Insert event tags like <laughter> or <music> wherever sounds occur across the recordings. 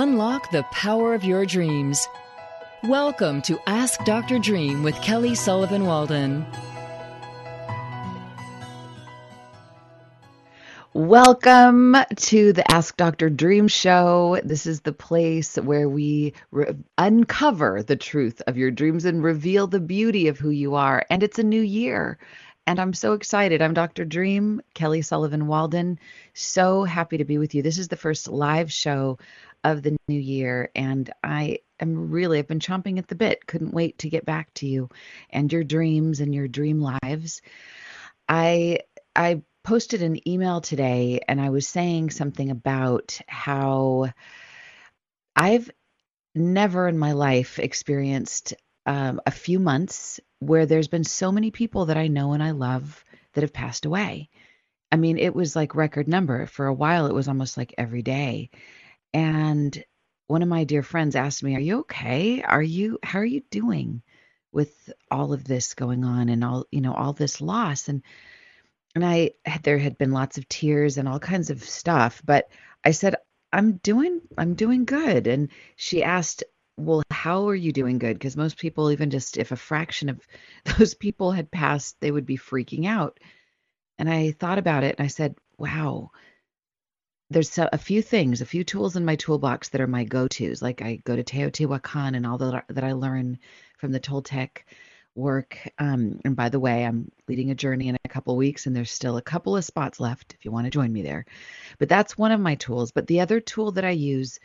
Unlock the power of your dreams. Welcome to Ask Dr. Dream with Kelly Sullivan Walden. Welcome to the Ask Dr. Dream show. This is the place where we re- uncover the truth of your dreams and reveal the beauty of who you are. And it's a new year. And I'm so excited. I'm Dr. Dream, Kelly Sullivan Walden. So happy to be with you. This is the first live show of the new year. And I am really, I've been chomping at the bit. Couldn't wait to get back to you and your dreams and your dream lives. I, I posted an email today and I was saying something about how I've never in my life experienced um, a few months where there's been so many people that I know and I love that have passed away. I mean, it was like record number. For a while, it was almost like every day. And one of my dear friends asked me, "Are you okay? Are you how are you doing with all of this going on and all, you know, all this loss?" And and I had, there had been lots of tears and all kinds of stuff, but I said, "I'm doing I'm doing good." And she asked, "Well, how are you doing good?" Because most people even just if a fraction of <laughs> those people had passed, they would be freaking out. And I thought about it and I said, "Wow, there's a, few things, a few tools in my toolbox that are my go-tos. Like I go to Teotihuacan and all that that I learn from the Toltec work. Um, and by the way, I'm leading a journey in a couple weeks, and there's still a couple of spots left if you want to join me there. But that's one of my tools. But the other tool that I use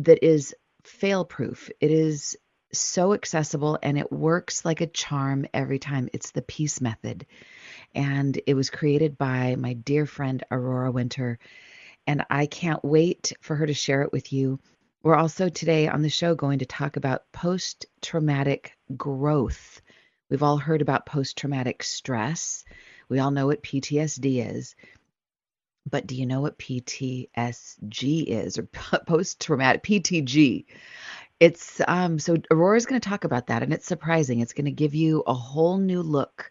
that is fail-proof. It is so accessible and it works like a charm every time. It's the peace method. And it was created by my dear friend Aurora Winter and I can't wait for her to share it with you. We're also today on the show going to talk about post traumatic growth. We've all heard about post traumatic stress. We all know what PTSD is. But do you know what PTSG is or <laughs> post traumatic PTG? It's um so Aurora's going to talk about that and it's surprising. It's going to give you a whole new look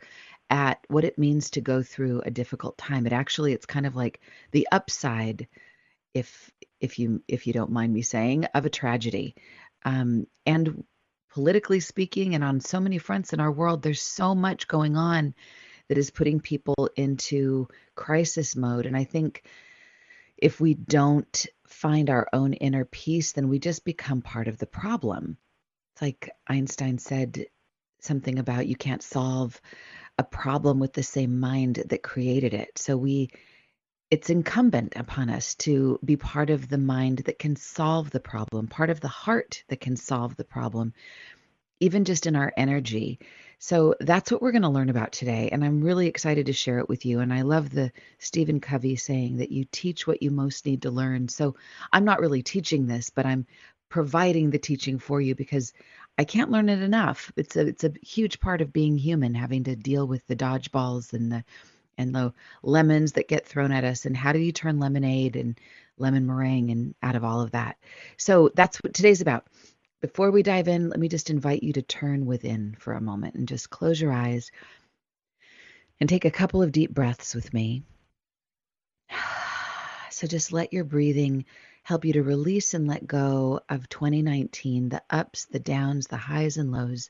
what it means to go through a difficult time. It actually it's kind of like the upside, if if you if you don't mind me saying, of a tragedy. Um, and politically speaking, and on so many fronts in our world, there's so much going on that is putting people into crisis mode. And I think if we don't find our own inner peace, then we just become part of the problem. It's like Einstein said something about you can't solve a problem with the same mind that created it. So we it's incumbent upon us to be part of the mind that can solve the problem, part of the heart that can solve the problem, even just in our energy. So that's what we're going to learn about today. And I'm really excited to share it with you. And I love the Stephen Covey saying that you teach what you most need to learn. So I'm not really teaching this, but I'm providing the teaching for you because I can't learn it enough. It's a it's a huge part of being human, having to deal with the dodgeballs and the and the lemons that get thrown at us, and how do you turn lemonade and lemon meringue and out of all of that. So that's what today's about. Before we dive in, let me just invite you to turn within for a moment and just close your eyes and take a couple of deep breaths with me. <sighs> So just let your breathing help you to release and let go of 2019, the ups, the downs, the highs and lows,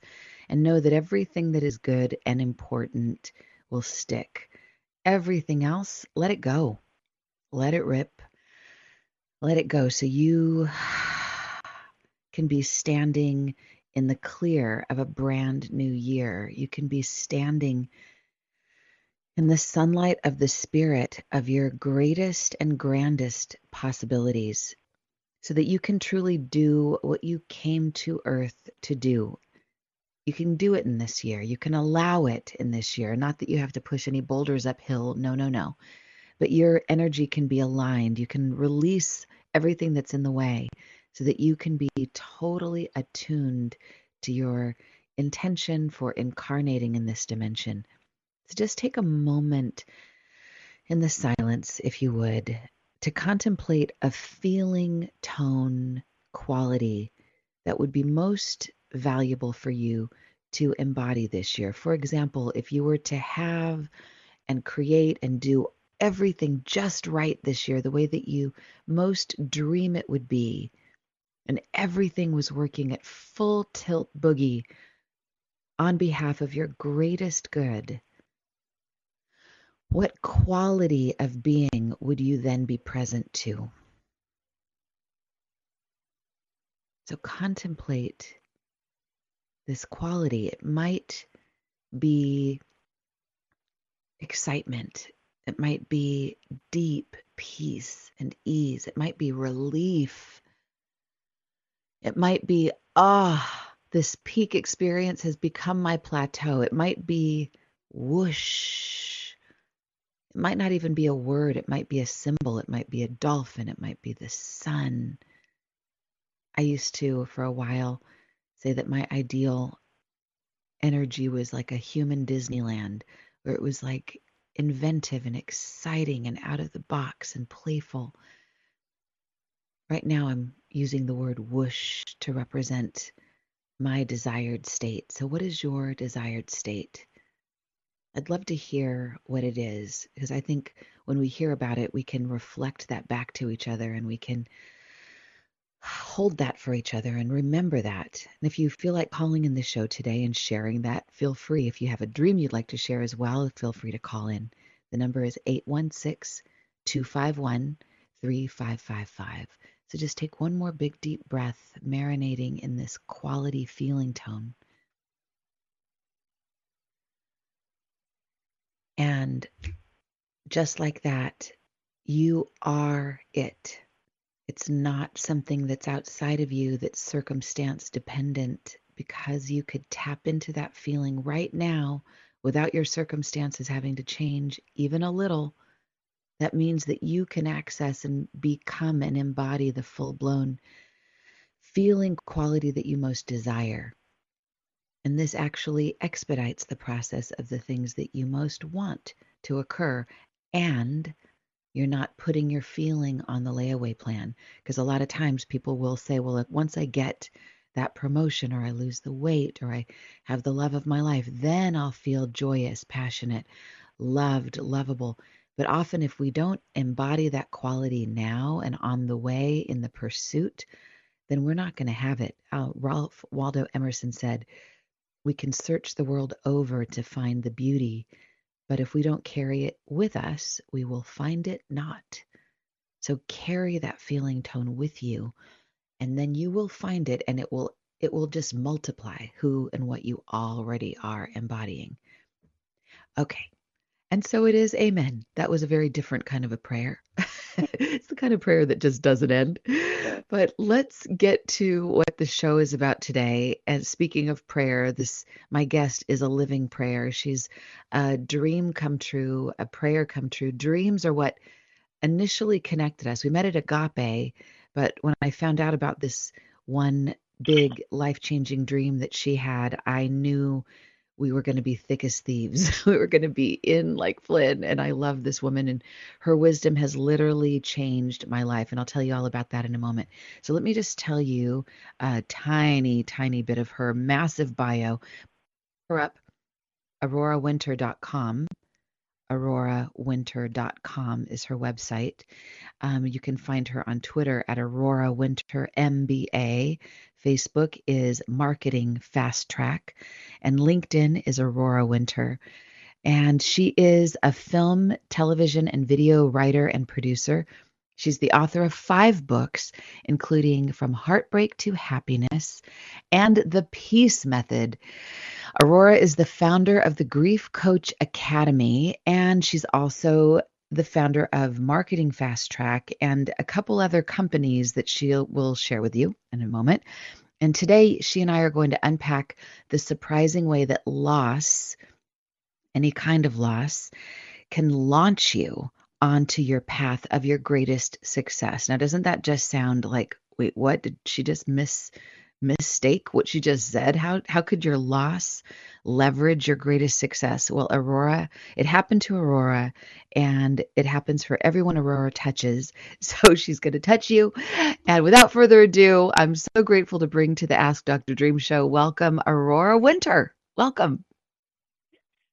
and know that everything that is good and important will stick. Everything else, let it go. Let it rip. Let it go so you can be standing in the clear of a brand new year. You can be standing in the sunlight of the spirit of your greatest and grandest possibilities so that you can truly do what you came to earth to do. You can do it in this year. You can allow it in this year. Not that you have to push any boulders uphill. No, no, no. But your energy can be aligned. You can release everything that's in the way so that you can be totally attuned to your intention for incarnating in this dimension. So just take a moment in the silence, if you would, to contemplate a feeling, tone, quality that would be most valuable for you to embody this year. For example, if you were to have and create and do everything just right this year, the way that you most dream it would be, and everything was working at full tilt boogie on behalf of your greatest good, what quality of being would you then be present to? So contemplate this quality. It might be excitement. It might be deep peace and ease. It might be relief. It might be, ah, this peak experience has become my plateau. It might be whoosh. It might not even be a word. It might be a symbol. It might be a dolphin. It might be the sun. I used to, for a while, say that my ideal energy was like a human Disneyland, where it was like inventive and exciting and out of the box and playful. Right now, I'm using the word whoosh to represent my desired state. So, what is your desired state? I'd love to hear what it is because I think when we hear about it, we can reflect that back to each other and we can hold that for each other and remember that. And if you feel like calling in the show today and sharing that, feel free. If you have a dream you'd like to share as well, feel free to call in. The number is 816 251 3555. So just take one more big deep breath, marinating in this quality feeling tone. And just like that, you are it. It's not something that's outside of you that's circumstance dependent because you could tap into that feeling right now without your circumstances having to change even a little. That means that you can access and become and embody the full blown feeling quality that you most desire. And this actually expedites the process of the things that you most want to occur. And you're not putting your feeling on the layaway plan. Because a lot of times people will say, well, once I get that promotion or I lose the weight or I have the love of my life, then I'll feel joyous, passionate, loved, lovable. But often, if we don't embody that quality now and on the way in the pursuit, then we're not going to have it. Uh, Ralph Waldo Emerson said, We can search the world over to find the beauty, but if we don't carry it with us, we will find it not. So carry that feeling tone with you, and then you will find it, and it will it will just multiply who and what you already are embodying. Okay, and so it is, amen. That was a very different kind of a prayer. <laughs> it's the kind of prayer that just doesn't end. But let's get to what the show is about today. And speaking of prayer, this my guest is a living prayer. She's a dream come true, a prayer come true. Dreams are what initially connected us. We met at Agape, but when I found out about this one big life-changing dream that she had, I knew we were going to be thick as thieves. <laughs> we were going to be in like Flynn. And I love this woman, and her wisdom has literally changed my life. And I'll tell you all about that in a moment. So let me just tell you a tiny, tiny bit of her massive bio. Her up aurorawinter.com. AuroraWinter.com is her website. Um, you can find her on Twitter at Aurora Winter MBA. Facebook is Marketing Fast Track, and LinkedIn is Aurora Winter. And she is a film, television, and video writer and producer. She's the author of five books, including From Heartbreak to Happiness and The Peace Method. Aurora is the founder of the Grief Coach Academy, and she's also the founder of Marketing Fast Track and a couple other companies that she will share with you in a moment. And today, she and I are going to unpack the surprising way that loss, any kind of loss, can launch you onto your path of your greatest success. Now, doesn't that just sound like, wait, what? Did she just miss mistake what she just said? How how could your loss leverage your greatest success? Well, Aurora, it happened to Aurora and it happens for everyone Aurora touches. <laughs> So she's going to touch you. And without further ado, I'm so grateful to bring to the Ask Dr. Dream show. Welcome Aurora Winter. Welcome.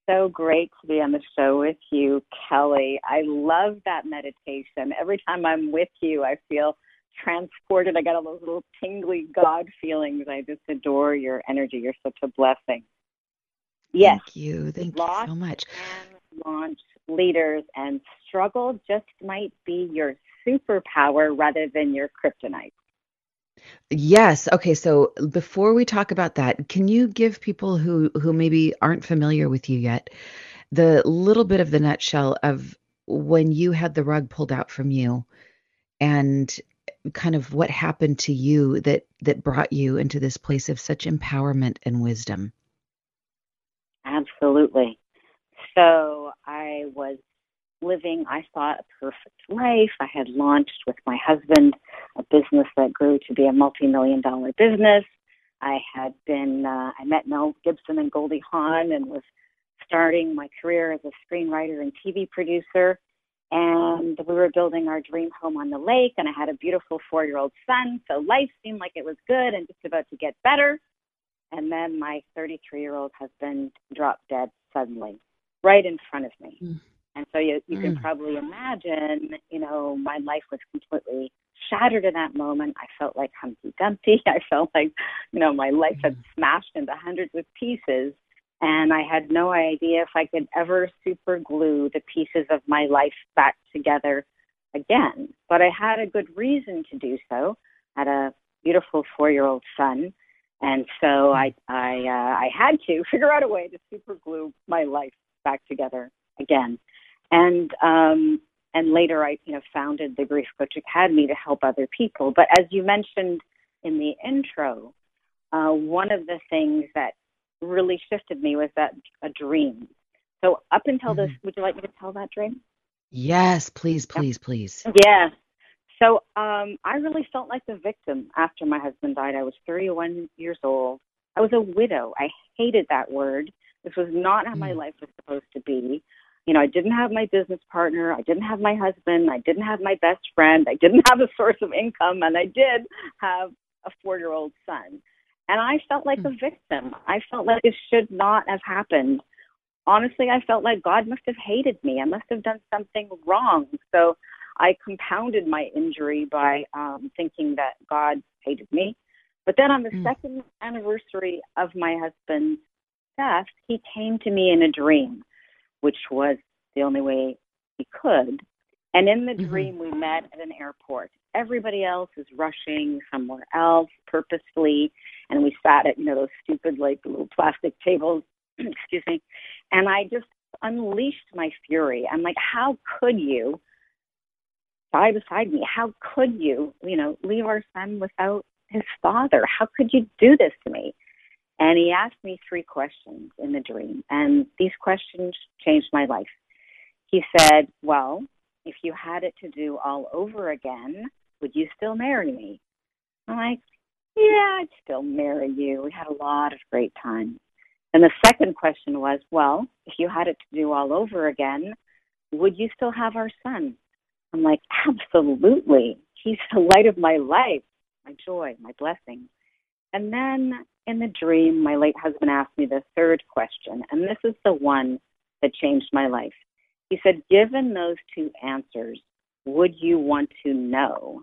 So great to be on the show with you, Kelly. I love that meditation. Every time I'm with you, I feel transported. I got all those little tingly God feelings. I just adore your energy. You're such a blessing. Yes. Thank you. Thank you so much. Launch leaders and struggle just might be your superpower rather than your kryptonite. Yes. Okay. So before we talk about that, can you give people who who maybe aren't familiar with you yet the little bit of the nutshell of when you had the rug pulled out from you and kind of what happened to you that that brought you into this place of such empowerment and wisdom. Absolutely. So I was living, I thought, a perfect life. I had launched with my husband a business that grew to be a multi million dollar business. I had been, uh, I met Mel Gibson and Goldie Hawn and was starting my career as a screenwriter and TV producer and we were building our dream home on the lake and i had a beautiful four year old son so life seemed like it was good and just about to get better and then my 33 year old husband dropped dead suddenly right in front of me mm. and so you you mm. can probably imagine you know my life was completely shattered in that moment i felt like humpty dumpty <laughs> i felt like you know my life had mm. smashed into hundreds of pieces and I had no idea if I could ever super glue the pieces of my life back together again. But I had a good reason to do so. I had a beautiful four-year-old son, and so I I uh, I had to <laughs> figure out a way to super glue my life back together again. And um, and later I you know founded the Grief Coach Academy to help other people. But as you mentioned in the intro, uh, one of the things that really shifted me was that a dream. So up until mm-hmm. this, would you like me to tell that dream? Yes, please, please, yeah. please. Yes. So um, I really felt like the victim after my husband died. I was 31 years old. I was a widow. I hated that word. This was not how mm. my life was supposed to be. You know, I didn't have my business partner. I didn't have my husband. I didn't have my best friend. I didn't <laughs> have a source of income. And I did have a four year old son. And I felt like a hmm. victim. I felt like this should not have happened. Honestly, I felt like God must have hated me. I must have done something wrong. So I compounded my injury by um, thinking that God hated me. But then on the mm. second anniversary of my husband's death, he came to me in a dream, which was the only way he could. And in the mm-hmm. dream, we met at an airport. Everybody else is rushing somewhere else purposefully and we sat at you know those stupid like little plastic tables <clears throat> excuse me. And i just unleashed my fury. I'm like how could you die beside me? How could you you know leave our son without his father? How could you do this to me? And he asked me three questions in the dream. And these questions changed my life. He said well if you had it to do all over again would you still marry me i'm like yeah, I'd still marry you. We had a lot of great times. And the second question was, well, if you had it to do all over again, would you still have our son? I'm like, absolutely. He's the light of my life, my joy, my blessing. And then in the dream, my late husband asked me the third question, and this is the one that changed my life. He said, given those two answers, would you want to know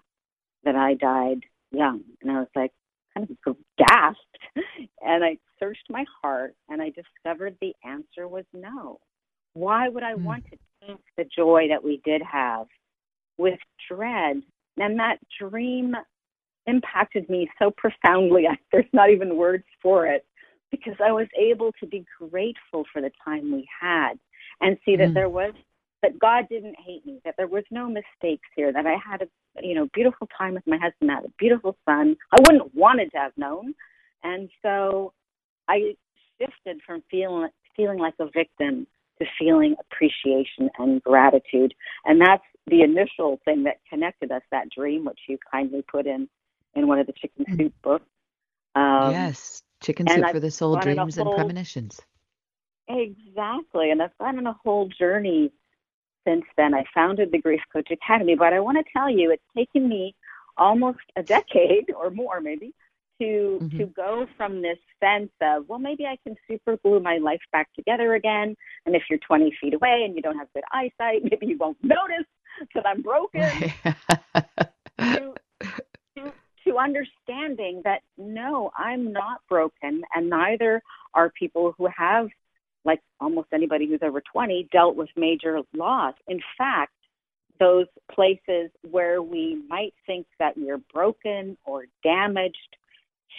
that I died young? And I was like, kind of gasped and I searched my heart and I discovered the answer was no. Why would I mm. want to taint the joy that we did have with dread. And that dream impacted me so profoundly. <laughs> I, There's not even words for it because I was able to be grateful for the time we had and see that mm. there was that God didn't hate me, that there was no mistakes here, that I had a you know beautiful time with my husband, I had a beautiful son. I wouldn't wanted to have known, and so I shifted from feeling feeling like a victim to feeling appreciation and gratitude, and that's the initial thing that connected us. That dream, which you kindly put in in one of the chicken mm. soup books. Um, yes, chicken soup for the soul, dreams and premonitions. Exactly, and I've gone on a whole journey since then. I founded the Grief Coach Academy, but I want to tell you, it's taken me almost a decade or more, maybe, to mm-hmm. to go from this sense of well maybe I can super glue my life back together again and if you're 20 feet away and you don't have good eyesight <laughs> maybe you won't notice that I'm broken to, to to understanding that no I'm not broken and neither are people who have like almost anybody who's over 20, dealt with major loss. In fact, those places where we might think that we're broken or damaged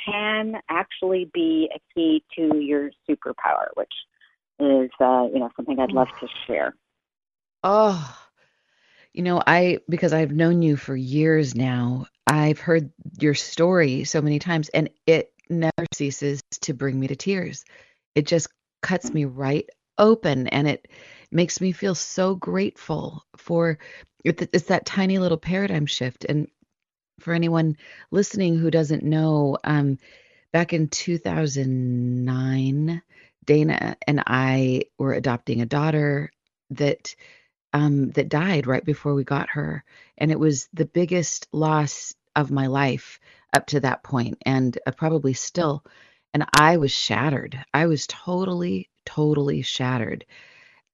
can actually be a key to your superpower, which is uh, you know something I'd love to <sighs> share. Oh, you know, I because I've known you for years now. I've heard your story so many times, and it never ceases to bring me to tears. It just cuts me right open and it makes me feel so grateful for it's that tiny little paradigm shift. And for anyone listening who doesn't know um, back in 2009 dana and i were adopting a daughter that um, that died right before we got her. And it was the biggest loss of my life up to that point and uh, probably still and I was shattered. I was totally, totally shattered.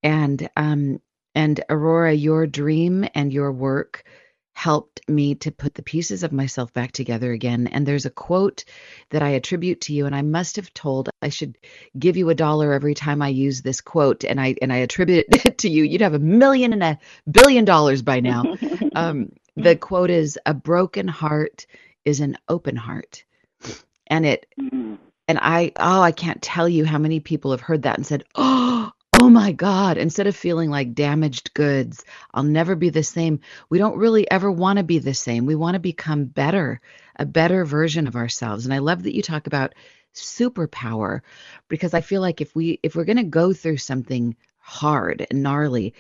And um, and Aurora, your dream and your work helped me to put the pieces of myself back together again. And there's a quote that I attribute to you, and I must have told I should give you a dollar every time I use this quote, and I and I attribute it to you. You'd have a million and a billion dollars by now. um, the <laughs> quote is, "A broken heart is an open heart," and it mm-hmm and I, oh, I can't tell you how many people have heard that and said, oh, oh my God, instead of feeling like damaged goods, I'll never be the same. We don't really ever want to be the same. We want to become better, a better version of ourselves. And I love that you talk about superpower because I feel like if we if we're going to go through something hard and gnarly,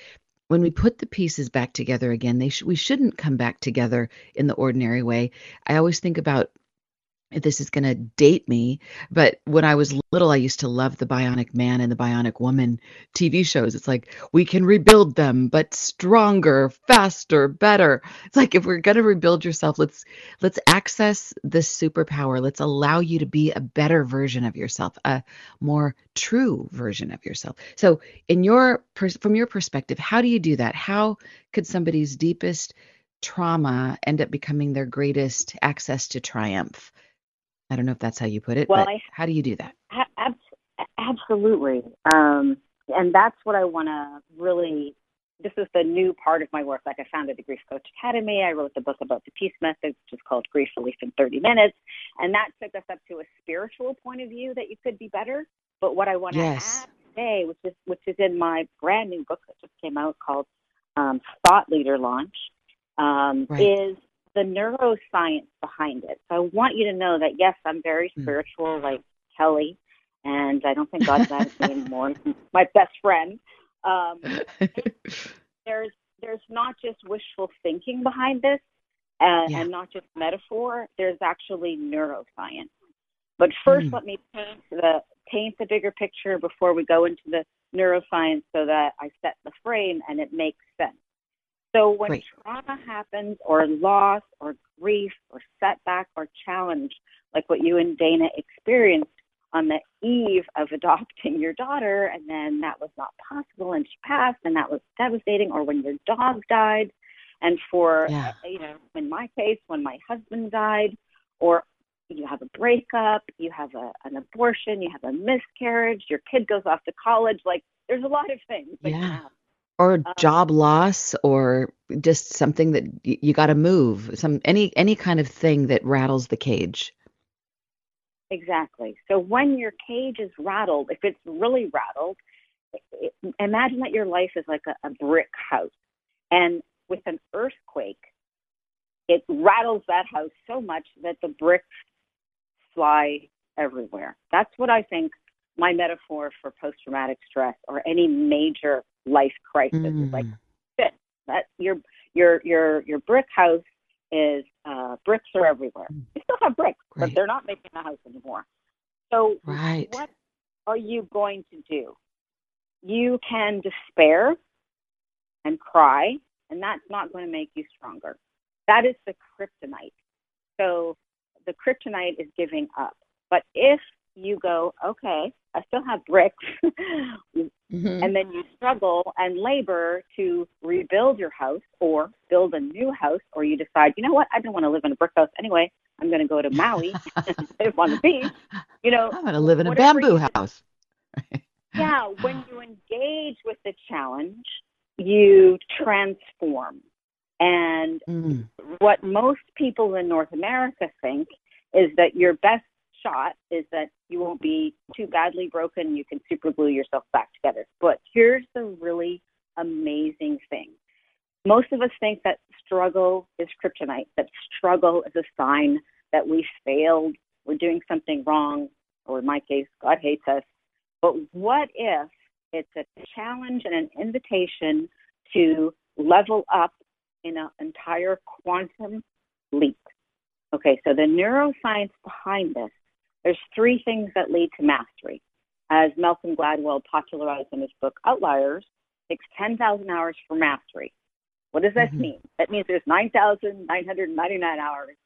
when we put the pieces back together again, they sh- we shouldn't come back together in the ordinary way. I always think about this is going to date me, but when I was little, I used to love the Bionic Man and the Bionic Woman TV shows. It's like we can rebuild them, but stronger, faster, better. It's like if we're going to rebuild yourself, let's let's access this superpower. Let's allow you to be a better version of yourself, a more true version of yourself. So, in your from your perspective, how do you do that? How could somebody's deepest trauma end up becoming their greatest access to triumph? I don't know if that's how you put it, well, but I, how do you do that? Ab- absolutely. Um, and that's what I want to really. This is the new part of my work. Like I founded the Grief Coach Academy. I wrote the book about the peace method, which is called Grief Relief in 30 Minutes, and that took us up to a spiritual point of view that you could be better. But what I want to yes. add today, which is which is in my brand new book that just came out called um, Thought Leader Launch, um, right. is the neuroscience behind it. So I want you to know that yes, I'm very hmm. spiritual, like Kelly, and I don't think God's mad at me anymore. <laughs> My best friend. Um, <laughs> there's there's not just wishful thinking behind this, and, yeah. and not just metaphor. There's actually neuroscience. But first, mm. let me paint the paint the bigger picture before we go into the neuroscience, so that I set the frame and it makes sense. So when Great. trauma happens, or loss, or grief, or setback, or challenge, like what you and Dana experienced on the eve of adopting your daughter, and then that was not possible, and she passed, and that was devastating, or when your dog died, and for yeah. you know, in my case, when my husband died, or you have a breakup, you have a, an abortion, you have a miscarriage, your kid goes off to college, like there's a lot of things that yeah. Or Um, job loss or just something that y- you got to move some any any kind of thing that rattles the cage Exactly. So when your cage is rattled, if it's really rattled, i i imagine that your life is like a, a brick house. And with an earthquake, it rattles that house so much that the bricks fly everywhere. That's what I think my metaphor for post traumatic stress or any major life crisis is like Mm. this. That your your your your brick house is uh, bricks are everywhere. You still have bricks, but they're not making the house anymore. So Right. what are you going to do? You can despair and cry, and that's not going to make you stronger. That is the kryptonite. So the kryptonite is giving up. But if you go, okay, I still have bricks, Mhm. and then you struggle and labor to rebuild your house or build a new house, or you decide, you know what, I don't want to live in a brick house anyway. I'm going to go to Maui live on the beach. You know, i'm going to live in a bamboo house <laughs> yeah, <laughs> when you engage with the challenge, you transform. And Mm. what most people in North America think is that your best shot is that you won't be too badly broken. You can super glue yourself back together. But here's the really amazing thing. Most of us think that struggle is kryptonite, that struggle is a sign that we failed, we're doing something wrong, or in my case, God hates us. But what if it's a challenge and an invitation to level up in an entire quantum leap? Okay, so the neuroscience behind this, there's three things that lead to mastery. As Malcolm Gladwell popularized in his book Outliers, it takes 10,000 hours for mastery. What does that Mhm. mean? That means there's 9,999 hours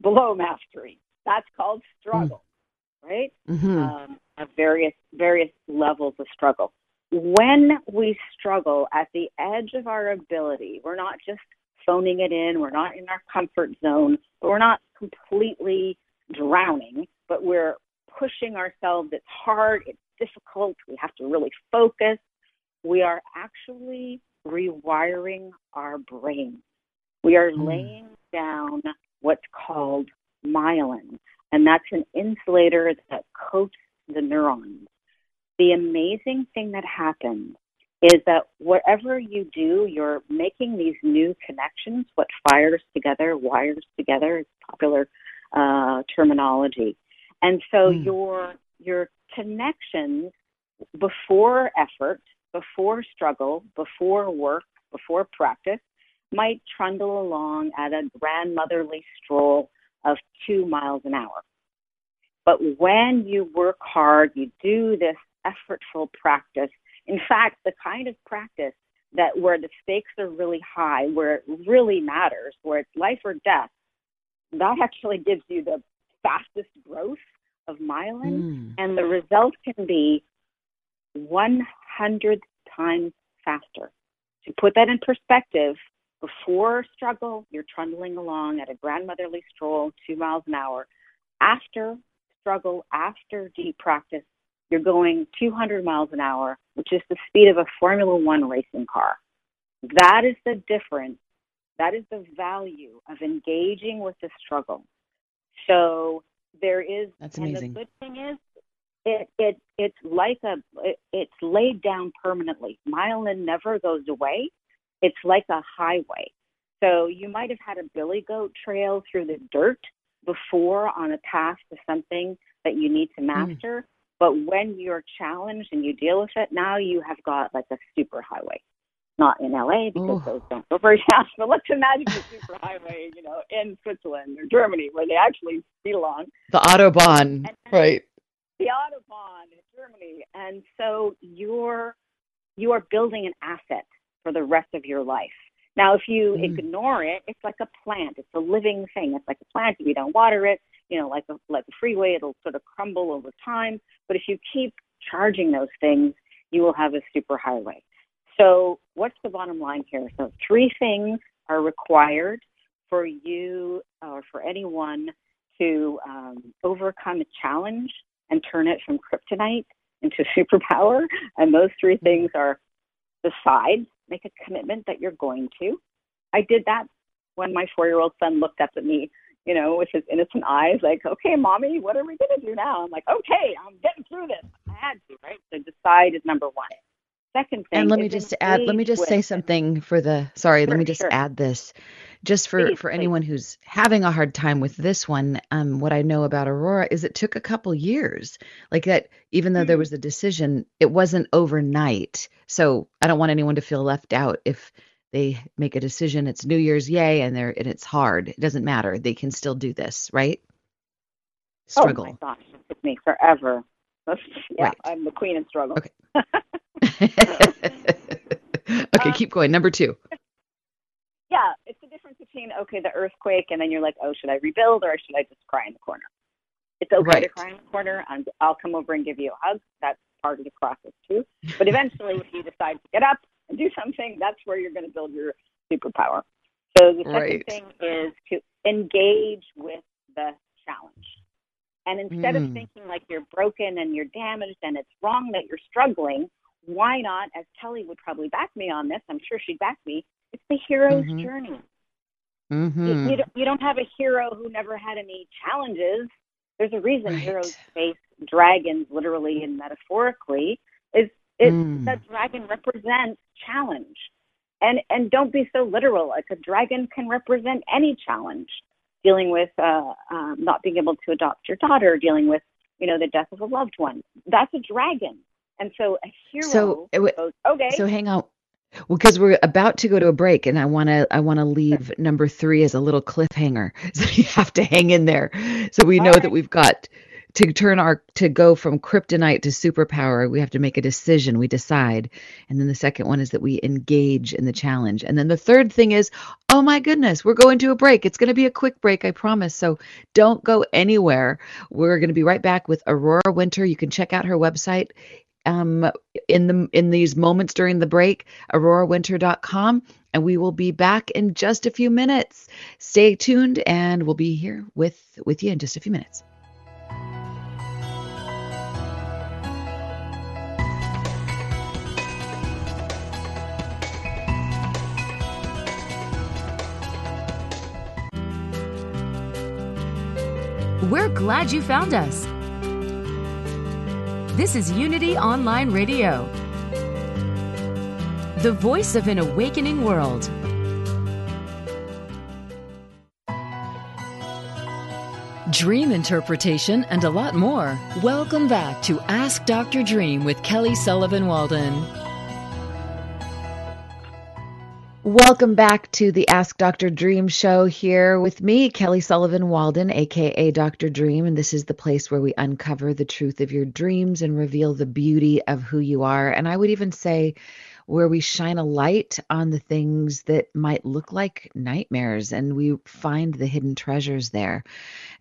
below mastery. That's called struggle, right? Mhm. um, of various various levels of struggle. When we struggle at the edge of our ability, we're not just phoning it in, we're not in our comfort zone, but we're not completely drowning, but we're pushing ourselves. It's hard, it's difficult, we have to really focus. We are actually rewiring our brain. We are Mm. laying down what's called myelin and that's an insulator that coats the neurons. The amazing thing that happens is that whatever you do, you're making these new connections. What fires together, wires together it's popular uh, terminology, and so Mm. your your connections before effort, before struggle, before work, before practice might trundle along at a grandmotherly stroll of two miles an hour. But when you work hard, you do this effortful practice. In fact, the kind of practice that where the stakes are really high, where it really matters, where it's life or death, that actually gives you the fastest growth of myelin. Mm. And the result can be 100 times faster. To put that in perspective, before struggle, you're trundling along at a grandmotherly stroll, two miles an hour. After struggle, after deep practice, you're going 200 miles an hour, which is the speed of a Formula One racing car. That is the difference. That is the value of engaging with the struggle. So there is, That's and amazing. the good thing is, it it it's like a it, it's laid down permanently. Myelin never goes away. It's like a highway. So you might have had a billy goat trail through the dirt before on a path to something that you need to hmm. master. But when you're challenged and you deal with it, now you have got like a super highway. Not in LA because Oh. those don't go very <laughs> fast, but let's imagine the superhighway, you know, in Switzerland or Germany where they actually speed along The Autobahn, right? the Autobahn in Germany. And so you're you are building an asset for the rest of your life. Now, if you Mm. ignore it, it's like a plant. It's a living thing. It's like a plant. If you don't water it, you know, like a like a freeway, it'll sort of crumble over time. But if you keep charging those things, you will have a super highway. So, what's the bottom line here? So, three things are required for you or for anyone to um, overcome a challenge and turn it from kryptonite into superpower. And those three things are decide make a commitment that you're going to. I did that when my four year old son looked up at me, you know, with his innocent eyes, like, okay, mommy, what are we going to do now? I'm like, okay, I'm getting through this. I had to, right? So decide is number one. Second thing. And let me just add, let me just say something for the, sorry, sure, let me just sure. add this. Just for, please, for please. anyone who's having a hard time with this one, um, what I know about Aurora is it took a couple years. Like that, even though mm-hmm. there was a decision, it wasn't overnight. So I don't want anyone to feel left out if they make a decision it's new year's yay and they're and it's hard it doesn't matter they can still do this right struggle oh my gosh it took me forever yeah right. i'm the queen of struggle okay <laughs> <laughs> okay um, keep going number two yeah it's the difference between okay the earthquake and then you're like oh should i rebuild or should i just cry in the corner it's okay right. to cry in the corner and i'll come over and give you a hug that's part of the process too but eventually if you decide to get up and do something, that's where you're going to build your superpower. So the second right. thing is to engage with the challenge. And instead mm. of thinking like you're broken and you're damaged and it's wrong that you're struggling, why not, as Kelly would probably back me on this, I'm sure she'd back me, it's the hero's mm-hmm. journey. Mm-hmm. You, you, don't, you don't have a hero who never had any challenges. There's a reason right. heroes face dragons, literally and metaphorically, is it mm. that dragon represents challenge. And and don't be so literal. Like a dragon can represent any challenge. Dealing with uh, um, not being able to adopt your daughter, dealing with you know the death of a loved one. That's a dragon. And so a hero so, goes, okay. So hang on. Well, because we're about to go to a break, and I want to I want to leave number three as a little cliffhanger, <laughs> so you have to hang in there, so we know right. that we've got to turn our to go from kryptonite to superpower we have to make a decision we decide. And then the second one is that we engage in the challenge. And then the third thing is oh my goodness we're going to a break. It's going to be a quick break i promise. So don't go anywhere. We're going to be right back with aurora winter. You can check out her website um, in the in these moments during the break aurorawinter.com and we will be back in just a few minutes. Stay tuned and we'll be here with with you in just a few minutes We're glad you found us. This is Unity Online Radio, the voice of an awakening world. Dream interpretation and a lot more. Welcome back to Ask Dr. Dream with Kelly Sullivan Walden. Welcome back to the Ask Dr. Dream show here with me, Kelly Sullivan Walden, aka Dr. Dream. And this is the place where we uncover the truth of your dreams and reveal the beauty of who you are. And I would even say, where we shine a light on the things that might look like nightmares and we find the hidden treasures there.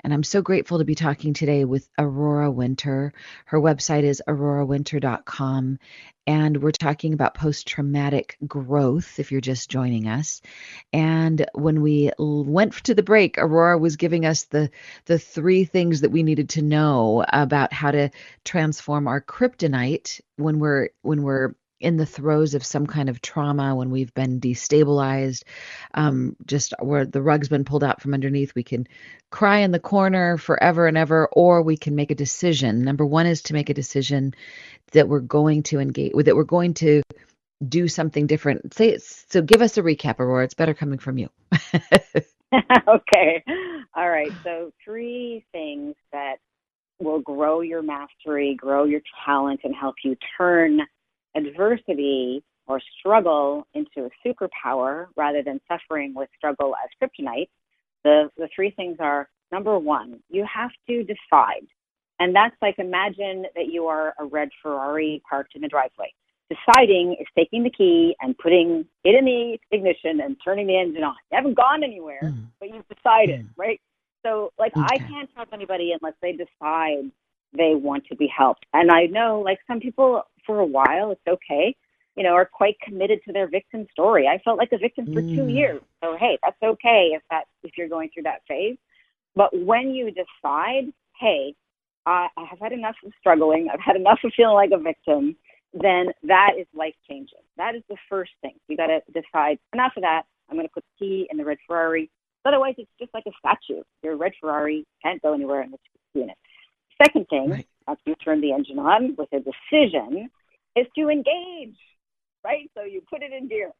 And I'm so grateful to be talking today with Aurora Winter. Her website is aurorawinter.com. And we're talking about post traumatic growth if you're just joining us. And when we went to the break, Aurora was giving us the, the three things that we needed to know about how to transform our kryptonite when we're when we're in the throes of some kind of trauma, when we've been destabilized, um, just where the rug's been pulled out from underneath, we can cry in the corner forever and ever, or we can make a decision. Number one is to make a decision that we're going to engage, that we're going to do something different. Say so. Give us a recap, Aurora. It's better coming from you. <laughs> <laughs> okay. All right. So three things that will grow your mastery, grow your talent, and help you turn adversity or struggle into a superpower rather than suffering with struggle as kryptonite, the, the three things are number one, you have to decide. And that's like imagine that you are a red Ferrari parked in the driveway. Deciding is taking the key and putting it in the ignition and turning the engine on. You haven't gone anywhere, mm. but you've decided, mm. right? So, like, okay. I can't help anybody unless they decide they want to be helped. And I know, like, some people for a while, it's okay, you know, are quite committed to their victim story. I felt like a victim for mm. two years. So hey, that's okay if that if you're going through that phase. But when you decide, hey, I have had enough of struggling, I've had enough of feeling like a victim. then that is life changing. That is the first thing. You got to decide enough of that. I'm going to put the key in the red Ferrari. Otherwise, it's just like a statue. Your red Ferrari can't go anywhere unless you key in it. Second thing, right. After you turn the engine on with a decision, is to engage, right? So you put it in gear.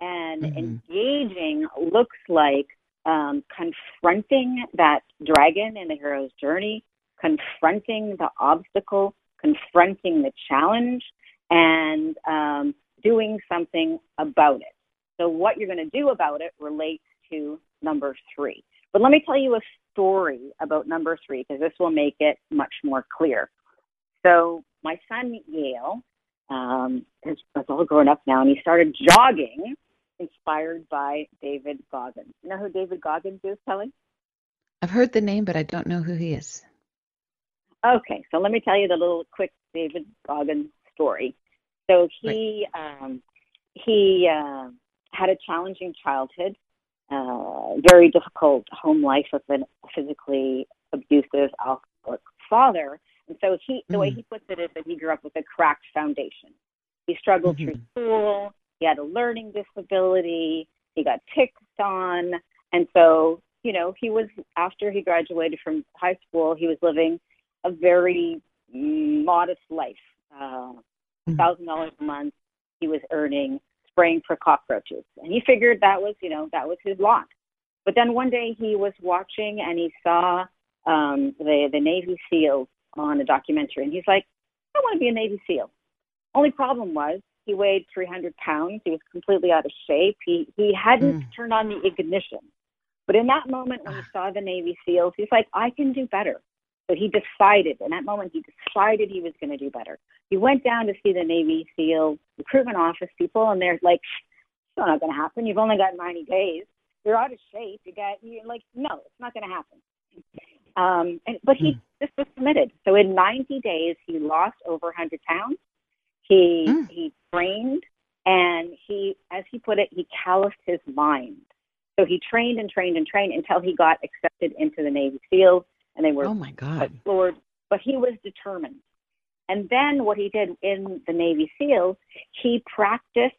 And mm-hmm. engaging looks like um, confronting that dragon in the hero's journey, confronting the obstacle, confronting the challenge, and um, doing something about it. So, what you're going to do about it relates to number three. But let me tell you a story about number three because this will make it much more clear. So, my son Yale um, is, is all grown up now, and he started jogging inspired by David Goggins. You know who David Goggins is, Kelly? I've heard the name, but I don't know who he is. Okay, so let me tell you the little quick David Goggins story. So he right. um, he uh, had a challenging childhood, uh, very difficult home life with a physically abusive alcoholic father, and so he the mm. way he puts it is that he grew up with a cracked foundation. He struggled mm-hmm. through school. He had a learning disability. He got picked on, and so you know he was after he graduated from high school, he was living a very modest life. Uh, mm-hmm. thousand dollars a month he was earning spraying for cockroaches, and he figured that was you know that was his lot. But then one day he was watching and he saw um, the the Navy SEALs on a documentary, and he's like, I want to be a Navy SEAL. Only problem was he weighed 300 pounds. He was completely out of shape. He he hadn't mm. turned on the ignition. But in that moment when he saw the Navy SEALs, he's like, I can do better. So he decided, in that moment, he decided he was going to do better. He went down to see the Navy SEAL recruitment office people, and they're like, it's not going to happen. You've only got 90 days. You're out of shape. You got, you're like, no, it's not going to happen. Um, and, but he mm. just was committed. So in 90 days, he lost over 100 pounds. He mm. he trained, and he, as he put it, he calloused his mind. So he trained and trained and trained until he got accepted into the Navy SEALs, and they were oh my god floored. But he was determined. And then what he did in the Navy SEALs, he practiced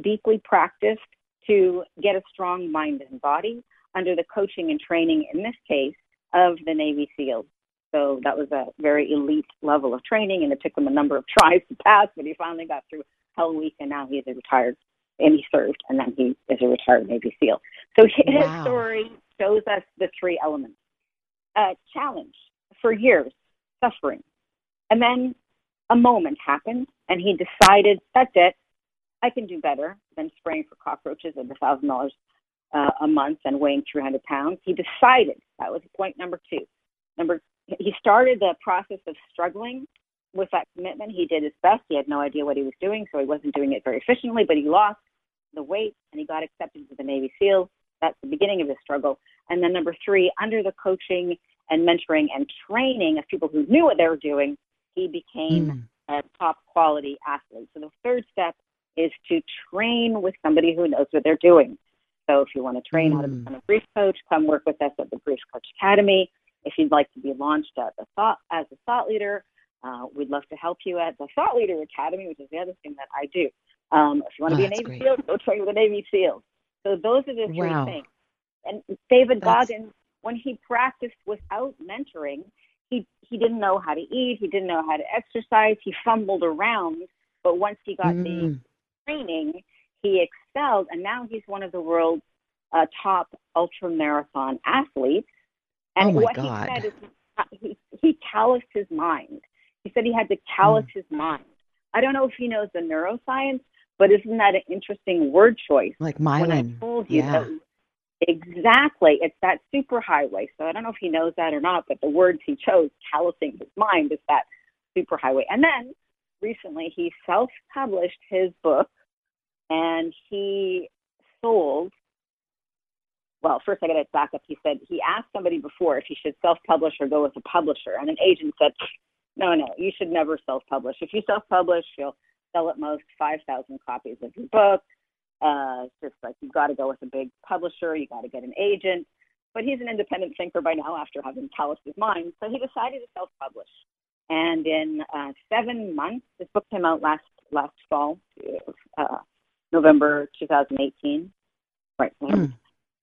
deeply practiced to get a strong mind and body under the coaching and training in this case of the Navy SEALs. So that was a very elite level of training, and it took him a number of <laughs> tries to pass, but he finally got through Hell Week, and now he's a retired, and he served, and then he is a retired Navy SEAL. So <laughs> his wow. story shows us the three elements: uh, challenge for years, suffering, and then a moment happened, and he decided that's it. I can do better than spraying for cockroaches at a thousand dollars uh, a month and weighing 300 pounds. He decided that was point number two. Number he started the process of struggling with that commitment. He did his best. He had no idea what he was doing, so he wasn't doing it very efficiently, but he lost the weight and he got accepted to the Navy SEALs. That's the beginning of his struggle. And then number three, under the coaching and mentoring and training of people who knew what they were doing, he became mm. a top quality athlete. So the third step is to train with somebody who knows what they're doing. So if you want to train mm. how to hmm. become a grief coach, come work with us at the Grief Coach Academy. If you'd like to be launched as a thought, as a thought leader, uh, we'd love to help you at the Thought Leader Academy, which is the other thing that I do. Um, if you want to oh, be a Navy great. SEAL, go train with a Navy SEAL. So those are the three wow. things. And David that's... Goggins, when he practiced without mentoring, he he didn't know how to eat, he didn't know how to exercise, he fumbled around. But once he got mm. the training, he excelled, and now he's one of the world's uh, top ultra marathon athletes. And oh what God. he said is he, he calloused his mind. He said he had to callous mm. his mind. I don't know if he knows the neuroscience, but isn't that an interesting word choice? Like myelin. When I told you yeah. that, exactly, it's that superhighway. So I don't know if he knows that or not, but the words he chose, callousing his mind, is that superhighway. And then recently he self-published his book, and he sold well, first I got to back up. He said he asked somebody before if he should self-publish or go with a publisher, and an agent said, "No, no, you should never self-publish. If you self-publish, you'll sell at most five thousand copies of your book. Uh, it's just like you've got to go with a big publisher. You got to get an agent." But he's an independent thinker by now after having calloused his mind, so he decided to self-publish. And in uh, seven months, this book came out last last fall, uh, November 2018. Right. Mm.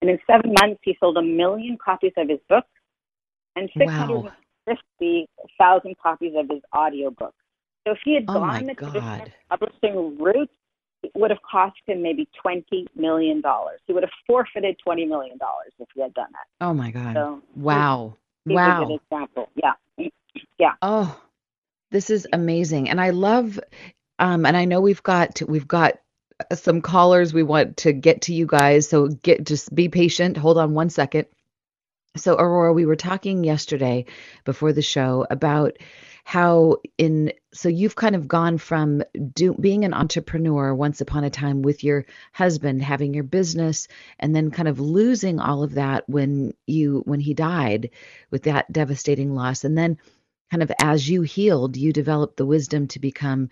And in seven months, he sold a million copies of his book and 650,000 wow. copies of his audiobook. So if he had oh gone the traditional publishing route, it would have cost him maybe $20 million. He would have forfeited $20 million if he had done that. Oh my God. So wow. He, wow. a good example. Yeah. Yeah. Oh, this is amazing. And I love, um, and I know we've got, we've got some callers we want to get to you guys so get just be patient hold on one second so aurora we were talking yesterday before the show about how in so you've kind of gone from do, being an entrepreneur once upon a time with your husband having your business and then kind of losing all of that when you when he died with that devastating loss and then kind of as you healed you developed the wisdom to become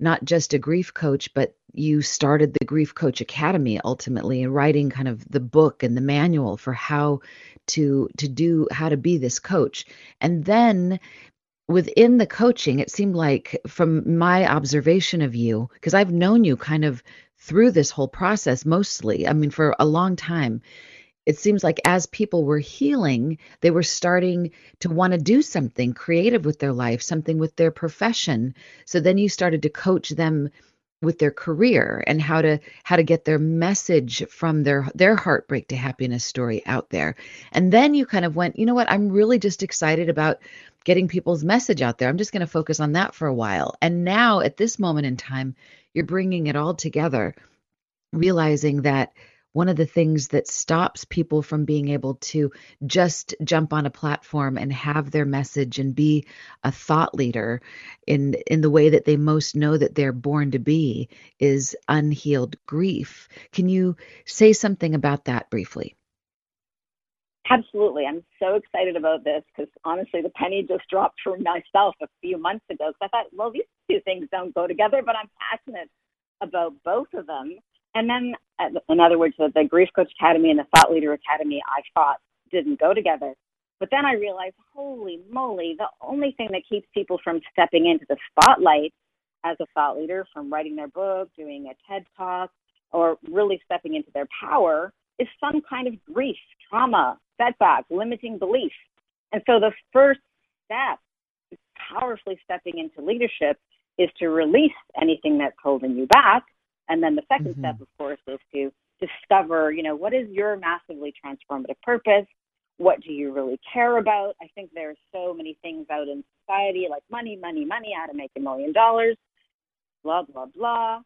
not just a grief coach, but you started the Grief Coach Academy ultimately and writing kind of the book and the manual for how to to do how to be this coach. And then within the coaching, it seemed like from my observation of you, because I've known you kind of through this whole process mostly, I mean, for a long time, it seems like as people were healing, they were starting to want to do something creative with their life, something with their profession. So then you started to coach them with their career and how to how to get their message from their their heartbreak to happiness story out there. And then you kind of went, you know what? I'm really just excited about getting people's message out there. I'm just going to focus on that for a while. And now at this moment in time, you're bringing it all together, realizing that one of the things that stops people from being able to just jump on a platform and have their message and be a thought leader in in the way that they most know that they're born to be is unhealed grief. Can you say something about that briefly? Absolutely. I'm so excited about this because honestly, the penny just dropped for myself a few months ago. So I thought, well, these two things don't go together, but I'm passionate about both of them. And then, uh, in other words, the, the Grief Coach Academy and the Thought Leader Academy, I thought didn't go together. But then I realized, holy moly, the only thing that keeps people from stepping into the spotlight as a thought leader, from writing their book, doing a TED talk, or really stepping into their power is some kind of grief, trauma, setback, limiting belief. And so the first step powerfully stepping into leadership is to release anything that's holding you back and then the 2nd mm-hmm. step, of course, is to discover, you know, what is your massively transformative purpose? What do you really care about? I think there's so many things out in society like money, money, money, how to make a million dollars, blah, blah, blah.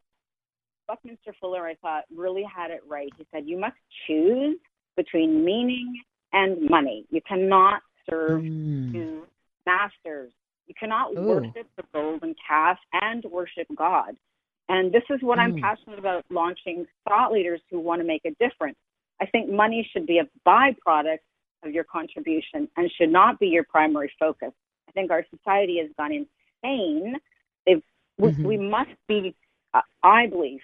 Buckminster Fuller, I thought, really had it right. He said, you must choose between meaning and money. You cannot serve mm. two masters. You cannot Ooh. worship the golden calf and worship God. And this is what mm. I'm passionate about launching thought leaders who want to make a difference. I think money should be a byproduct of your contribution and should not be your primary focus. I think our society has gone insane. If we, mm-hmm. we must be, uh, I believe,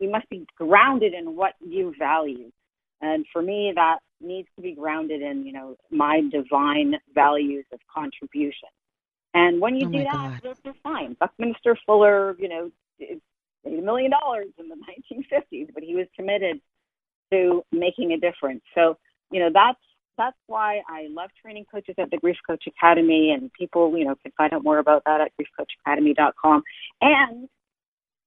we must be grounded in what you value. And for me, that needs to be grounded in, you know, my divine values of contribution. And when you oh do that, you're fine. Buckminster Fuller, you know, made a million dollars in the <laughs> 1950s, but he was committed to making a difference. So, you know, that's that's why I love training coaches at the Grief Coach Academy, and people, you know, can find out more about that at griefcoachacademy.com. And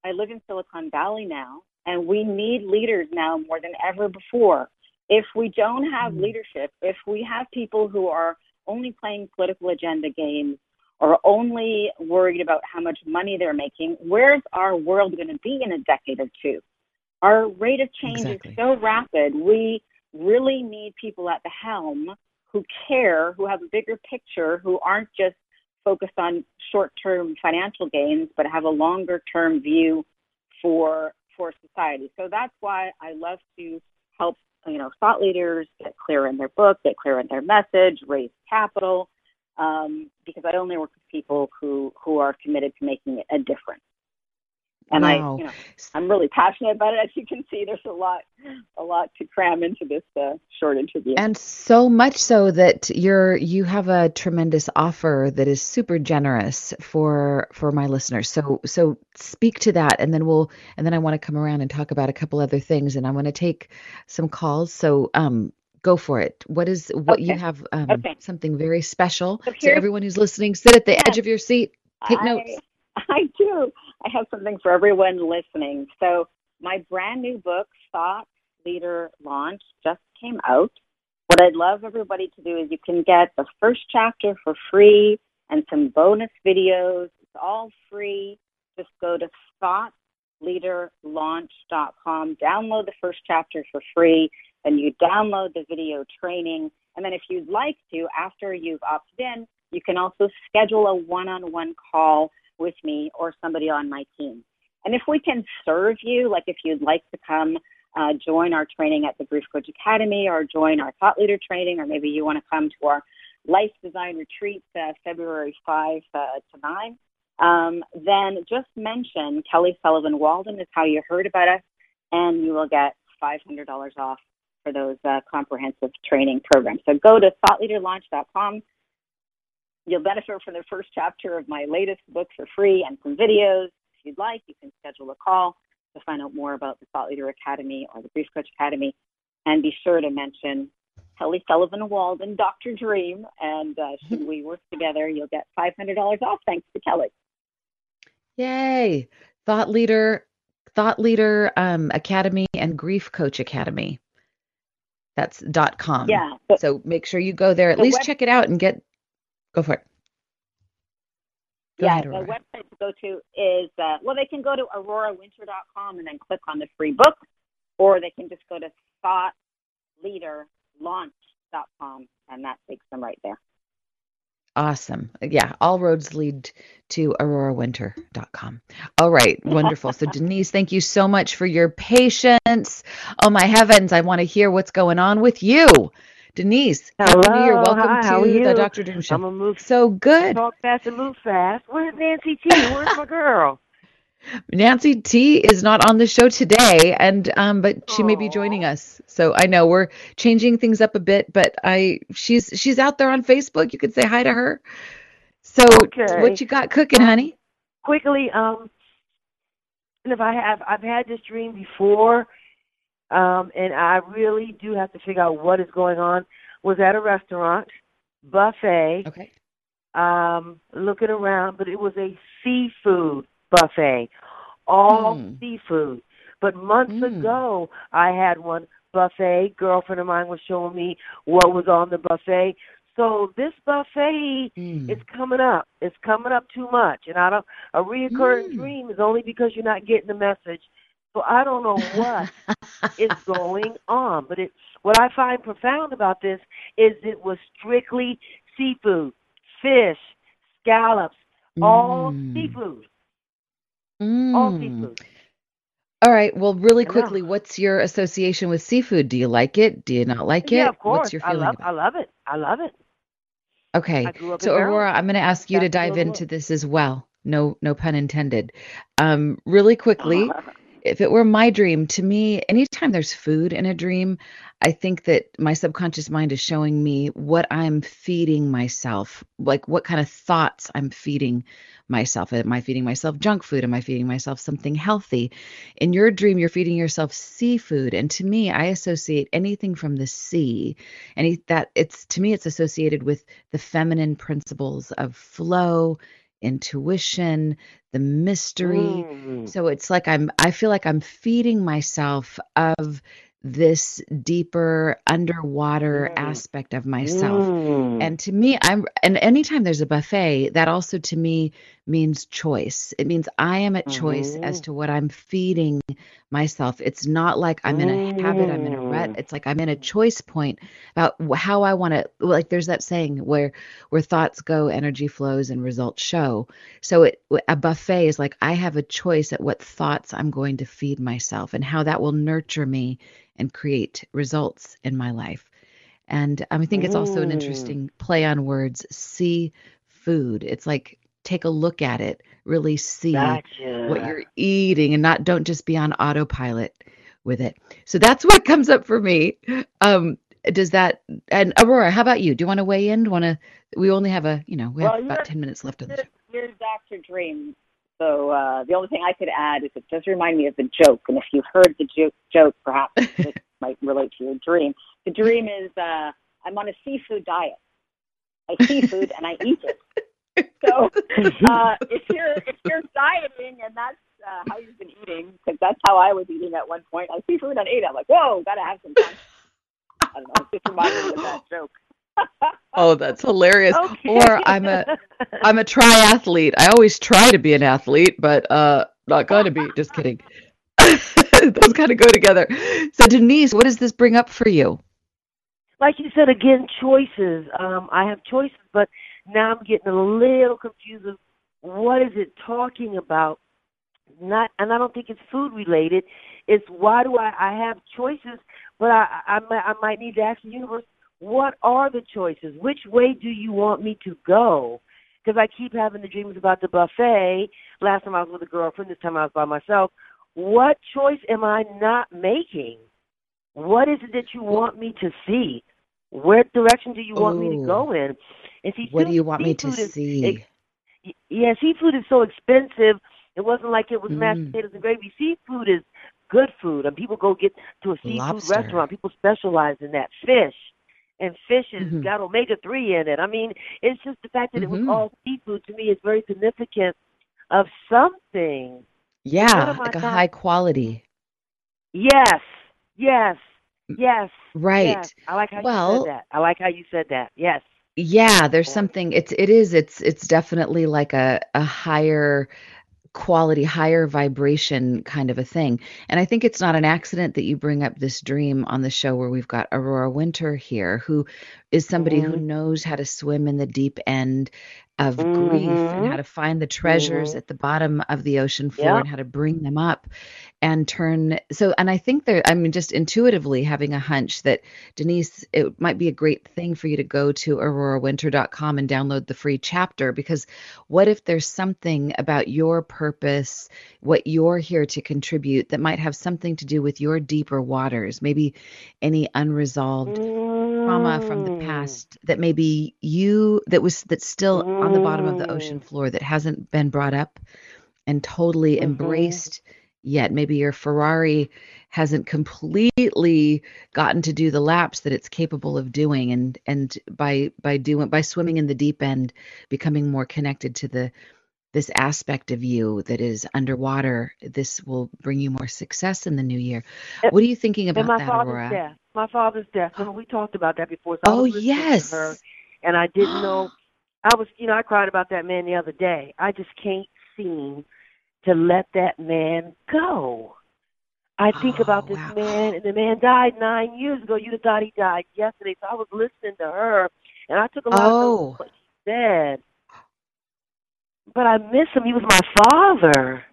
I live in Silicon Valley now, and we need leaders now more than ever before. If we don't have mm-hmm. leadership, if we have people who are only playing political agenda games or only worried about how much money they're making, where's our world going to be in a decade or two? Our rate of change exactly. is so rapid. We really need people at the helm who care, who have a bigger picture, who aren't just focused on short-term financial gains, but have a longer-term view for for society. So that's why I love to help you know thought leaders get clear in their book, get clear in their message, raise capital, um, because I only work with people who who are committed to making a difference. And wow. I, you know, I'm really passionate about it. As you can see, there's a lot, a lot to cram into this uh, short interview. And so much so that you're you have a tremendous offer that is super generous for for my listeners. So so speak to that, and then we'll and then I want to come around and talk about a couple other things, and I want to take some calls. So um, go for it. What is what Okay. you have? Um, Okay. Something very special. So So everyone who's listening, sit at the Yes. edge of your seat. Take I, notes. I do. I have something for everyone listening. So my brand new book, Thought Leader Launch, just came out. What I'd love everybody to do is you can get the first chapter for free and some bonus videos. It's all free. Just go to thoughtleaderlaunch.com, download the first chapter for free, then you download the video training. And then if you'd like to, after you've opted in, you can also schedule a one on one call with me or somebody on my team. And if we can serve you, like if you'd like to come uh, join our training at the Grief Coach Academy or join our thought leader training, or maybe you want to come to our life design retreat uh, February 5 uh, to 9, um, then just mention Kelly Sullivan Walden is how you heard about us, and you will get $500 off for those uh, comprehensive training programs. So go to thoughtleaderlaunch.com. You'll benefit from the first chapter of my latest book for free and some videos. If you'd like, you can schedule a call to find out more about the Thought Leader Academy or the Grief Coach Academy. And be sure to mention Kelly Sullivan Walden, Dr. Dream, and uh, should we work together, you'll get $500 off thanks to Kelly. Yay! Thought leader, thought leader um, academy and grief coach academy. That's dot com. Yeah. So, So make sure you go there. At The least web- check it out and get. Go for it. Go yeah, ahead, the website to go to is, uh, well, they can go to aurorawinter.com and then click on the free book, or they can just go to thoughtleaderlaunch.com and that takes them right there. Awesome. Yeah, all roads lead to aurorawinter.com. All right, wonderful. So Denise, thank you so much for your patience. Oh my heavens, I want to hear what's going on with you. Denise, Happy New Year. Welcome hi, to the you? Dr. Dream Show. I'm gonna move So good. talk fast and move fast. Where's Nancy T? Where's my girl? Nancy T is not on the show today, and um, but she may be joining us. So I know we're changing things up a bit, but I she's she's out there on Facebook. You could say hi to her. So Okay. what you got cooking, honey? Quickly, um, and if I have, I've had this dream before, um, and I really do have to figure out what is going on. Was at a restaurant, buffet, Okay. um, looking around, but it was a seafood buffet, all Mm. seafood. But months Mm. ago, I had one buffet. Girlfriend of mine was showing me what was on the buffet. So this buffet Mm. is coming up. It's coming up too much, and I don't. A reoccurring Mm. dream is only because you're not getting the message. So I don't know what <laughs> is going on. But it, what I find profound about this is it was strictly seafood, fish, scallops, all Mm. seafood, all Mm. seafood. All right. Well, really I know. quickly, what's your association with seafood? Do you like it? Do you not like it? yeah, of course. What's your I feeling? love, about I love it. I love it. Okay. Grew up So Maryland. Aurora, I'm going to ask you to That's dive into this as well. No, no pun intended. Um, really quickly, <laughs> if it were my dream, to me, anytime there's food in a dream, I think that my subconscious mind is showing me what I'm feeding myself, like what kind of thoughts I'm feeding myself. Am I feeding myself junk food? Am I feeding myself something healthy? In your dream, you're feeding yourself seafood, and to me, I associate anything from the sea, any that it's to me, it's associated with the feminine principles of flow, intuition, the mystery. Mm. So it's like I'm I feel like I'm feeding myself of this deeper underwater Mm. aspect of myself. Mm. And to me, I'm and anytime there's a buffet, that also to me means choice. It means I am at choice as Mhm. to what I'm feeding myself. It's not like I'm in a habit, I'm in a rut. Mm. It's like I'm in a choice point about how I want to like there's that saying where where thoughts go, energy flows and results show. So it a buffet is like I have a choice at what thoughts I'm going to feed myself and how that will nurture me and create results in my life. And um, I think it's also an interesting play on words. See food. It's like take a look at it, really see Gotcha. what you're eating and not don't just be on autopilot with it. So that's what comes up for me. Um does that and Aurora, how about you? Do you want to weigh in? Do you want to we only have a, you know, we have Well, about 10 minutes left on the show. You're Dr. Dream. So uh, the only thing I could add is it does remind me of the joke. And if you've heard the joke, joke perhaps <laughs> this might relate to your dream. The dream is uh, I'm on a seafood diet. I seafood and I eat it. So <laughs> uh, if you're if you're dieting and that's uh, how you've been eating, because that's how I was eating at one point. I seafood and ate. it. I'm like, whoa, gotta have some fun. I don't know. It just reminded me of that joke. <laughs> Oh, that's hilarious. Okay. Or I'm a I'm a triathlete. I always try to be an athlete, but uh not going to be. Just kidding. <laughs> Those kind of go together. So Denise, what does this bring up for you? like you said again, choices. Um, I have choices, but now I'm getting a little confused of what is it talking about. Not, and I don't think it's food related. It's why do I I have choices, but I I might, I might need to ask the universe, what are the choices? Which way do you want me to go? Because I keep having the dreams about the buffet. Last time I was with a girlfriend. This time I was by myself. What choice am I not making? What is it that you want me to see? Where direction do you want me to go in? And see, What do you want me to is- see? it- yeah, seafood is so expensive. It wasn't like it was mashed Mm. potatoes and gravy. Seafood is good food, and people go get to a seafood Lobster. restaurant. People specialize in that fish, and fish has Mhm. got omega three in it. I mean, it's just the fact that it was Mhm. all seafood to me is very significant of something. yeah, like a high quality. Yes, yes, yes. Right. Yes. I like how Well- you said that. I like how you said that. Yes. Yeah, there's something it's it is it's it's definitely like a a higher quality, higher vibration kind of a thing. And I think it's not an accident that you bring up this dream on the show where we've got Aurora Winter here, who is somebody who Mhm. knows how to swim in the deep end of grief and Mhm. how to find the treasures Mhm. at the bottom of the ocean floor Yep. and how to bring them up and turn so and I think there I mean just intuitively having a hunch that Denise it might be a great thing for you to go to aurorawinter.com and download the free chapter because what if there's something about your purpose what you're here to contribute that might have something to do with your deeper waters maybe any unresolved trauma from the Mm. Past that maybe you that was that's still on the bottom of the ocean Mm. floor that hasn't been brought up and totally Mhm. embraced yet maybe your ferrari hasn't completely gotten to do the laps that it's capable of doing and and by by doing by swimming in the deep end becoming more connected to the this aspect of you that is underwater this will bring you more success in the new year And- what are you thinking about my that father's aurora death. My father's death. Remember we talked about that before. So oh was listening to yes her, and I didn't know. <gasps> I was, you know, I cried about that man the other day. I just can't seem to let that man go. I think Oh, about this wow. man, and the man died nine years ago. You'd have thought he died yesterday. So I was listening to her, and I took a lot Oh. of what she said. But I miss him. He was my father.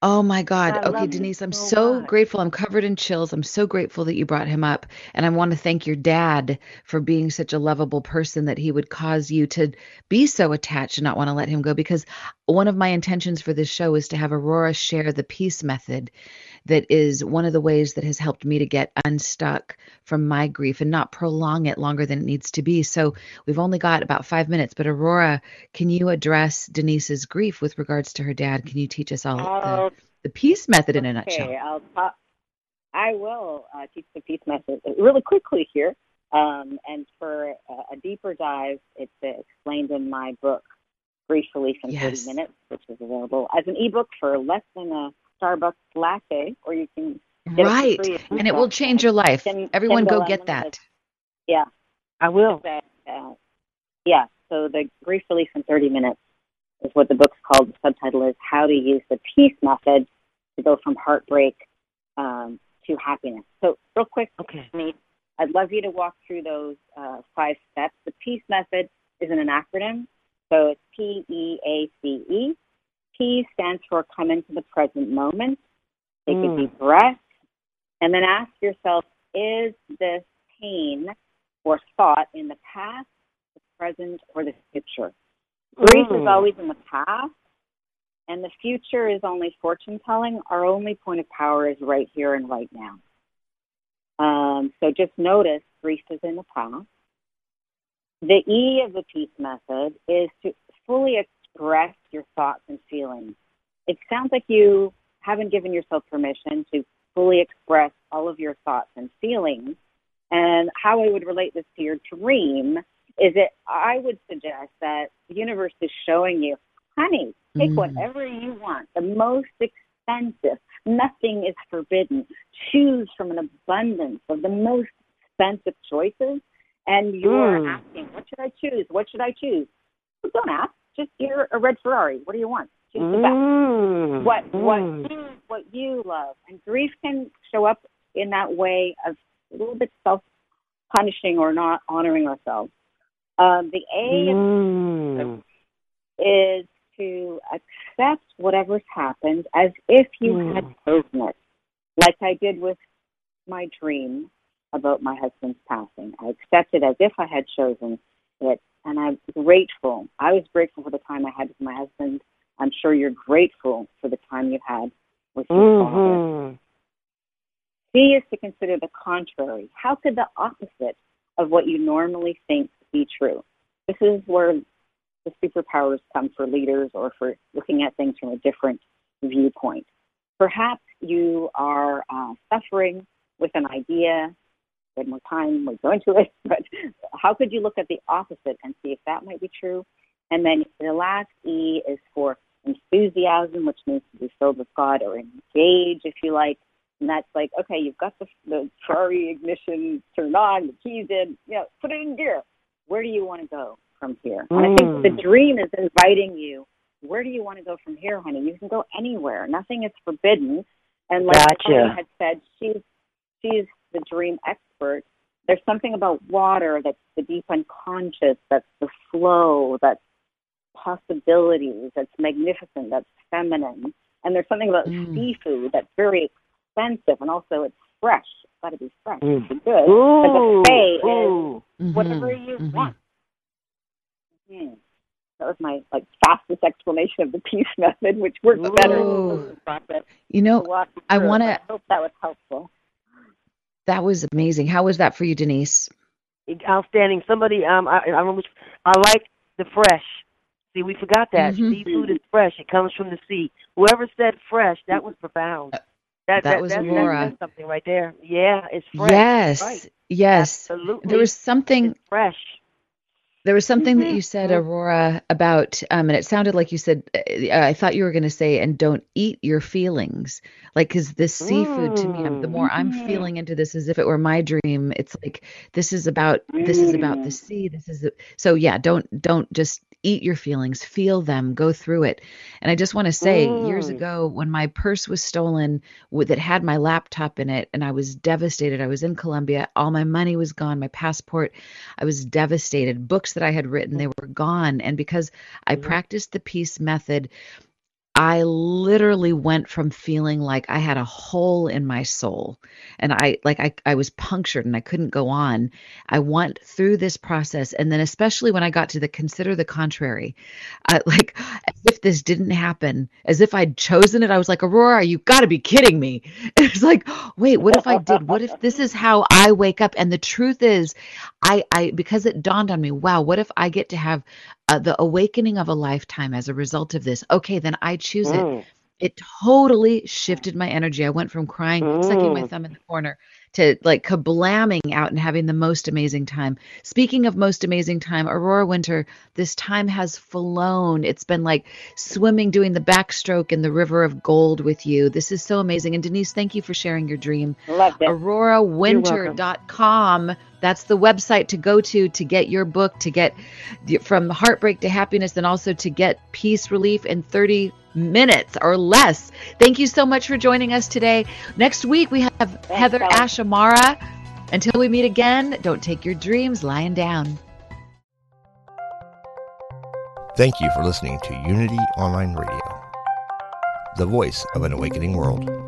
Oh my God. I Okay, Denise, I'm so grateful. I'm covered in chills. I'm so grateful that you brought him up. And I want to thank your dad for being such a lovable person that he would cause you to be so attached and not want to let him go. Because one of my intentions for this show is to have Aurora share the peace method that is one of the ways that has helped me to get unstuck from my grief and not prolong it longer than it needs to be. So we've only got about five minutes, but Aurora, can you address Denise's grief with regards to her dad? Can you teach us all Uh, the peace method in a okay, nutshell? I'll talk. I will uh, teach the peace method really quickly here. Um, and for uh, a deeper dive, it's uh, explained in my book, Grief Relief in Yes. 30 Minutes, which is available as an ebook for less than a Starbucks latte, or you can get Right. it for free. And it will change your life. Kin- Everyone go get that. Yeah. I will. that, uh, yeah, so the grief relief in 30 minutes is what the book's called. The subtitle is How to Use the Peace Method to Go from Heartbreak um, to Happiness. So, real quick, Okay. Denise, I'd love you to walk through those uh, five steps. The Peace Method isn't an acronym, so it's P E A C E. P stands for come into the present moment. Take Mm. a deep breath, and then ask yourself, is this pain or thought in the past, the present, or the future? Grief Mm. is always in the past, and the future is only fortune telling. Our only point of power is right here and right now. Um, so just notice grief is in the past. The E of the peace method is to fully express your thoughts and feelings. It sounds like you haven't given yourself permission to fully express all of your thoughts and feelings. And how I would relate this to your dream is it I would suggest that the universe is showing you, honey, take Mm. whatever you want, the most expensive. Nothing is forbidden. Choose from an abundance of the most expensive choices. And you're Mm. asking, what should I choose? What should I choose? Well, don't ask. Just you're a red Ferrari. What do you want? Choose the best Mm. what what Mm. you what you love and grief can show up in that way of a little bit self punishing or not honoring ourselves um, the a Mm. is to accept whatever's happened as if you Mm. had chosen it like i did with my dream about my husband's passing i accepted as if i had chosen it and i'm grateful i was grateful for the time i had with my husband i'm sure you're grateful for the time you had with your father Mhm. C is to consider the contrary. How could the opposite of what you normally think be true? This is where the superpowers come for leaders or for looking at things from a different viewpoint. Perhaps you are uh, suffering with an idea. We more time, we go into it, <laughs> but how could you look at the opposite and see if that might be true? And then the last E is for enthusiasm, which means to be filled with God or engage, if you like. And that's like, okay, you've got the, the Ferrari ignition turned on, the keys in, you know, put it in gear. Where do you want to go from here? And I think the Mm. dream is inviting you. Where do you want to go from here, honey? You can go anywhere. Nothing is forbidden. And like Gotcha. Tony had said, she's she's the dream expert. There's something about water that's the deep unconscious, that's the flow, that's possibilities, that's magnificent, that's feminine. And there's something about Mm. seafood that's very expensive and also it's fresh. It's got to be fresh. Mm. to be good. Ooh. But the Fae is Ooh. Mhm. whatever you Mhm. want. Hmm. That was my like fastest explanation of the peace <laughs> method, which works better Ooh. than the process. You know, to I wanna- I hope that was helpful. that was amazing. How was that for you, Denise? Outstanding. Somebody, um, I, I don't know which. I like the fresh. See, we forgot that Mhm. seafood is fresh. It comes from the sea. Whoever said fresh, that was profound. That, that was that. That's something right there. Yeah, it's fresh. yes. Right. Yes. Absolutely. There was something it's fresh. There was something that Mhm. you said, Mhm. Aurora, about, um, and it sounded like you said, uh, I thought you were going to say, and don't eat your feelings. Like, because this seafood to me, I'm- the more I'm Mm. feeling into this as if it were my dream, it's like, this is about, this is about the Mm. sea. This is, the, so yeah, don't, don't just eat your feelings, feel them, go through it. And I just want to say, years Mm. ago, when my purse was stolen that had my laptop in it, and I was devastated, I was in Colombia, all my money was gone, my passport, I was devastated. Books that I had written, they were gone. And because I Mhm. practiced the peace method, I literally went from feeling like I had a hole in my soul and I like I, I was punctured and I couldn't go on. I went through this process and then especially when I got to the consider the contrary, I, like as if this didn't happen, as if I'd chosen it. I was like, Aurora, you got to be kidding me. <laughs> It's like, wait, what if I did? What if this is how I wake up? And the truth is, I, I because it dawned on me, wow, what if I get to have uh, the awakening of a lifetime as a result of this? Okay, then I choose it. Mm. It totally shifted my energy. I went from crying, sucking my Mm. thumb in the corner to like kablamming out and having the most amazing time. Speaking of most amazing time, Aurora Winter, this time has flown. It's been like swimming, doing the backstroke in the river of gold with you. This is so amazing. And Denise, thank you for sharing your dream. Loved it. AuroraWinter.com. That's the website to go to to get your book, to get from heartbreak to happiness, and also to get peace relief in 30 minutes or less. Thank you so much for joining us today. Next week, we have Heather Kelly. Ashamara. Until we meet again, don't take your dreams lying down. Thank you for listening to Unity Online Radio, the voice of an awakening world.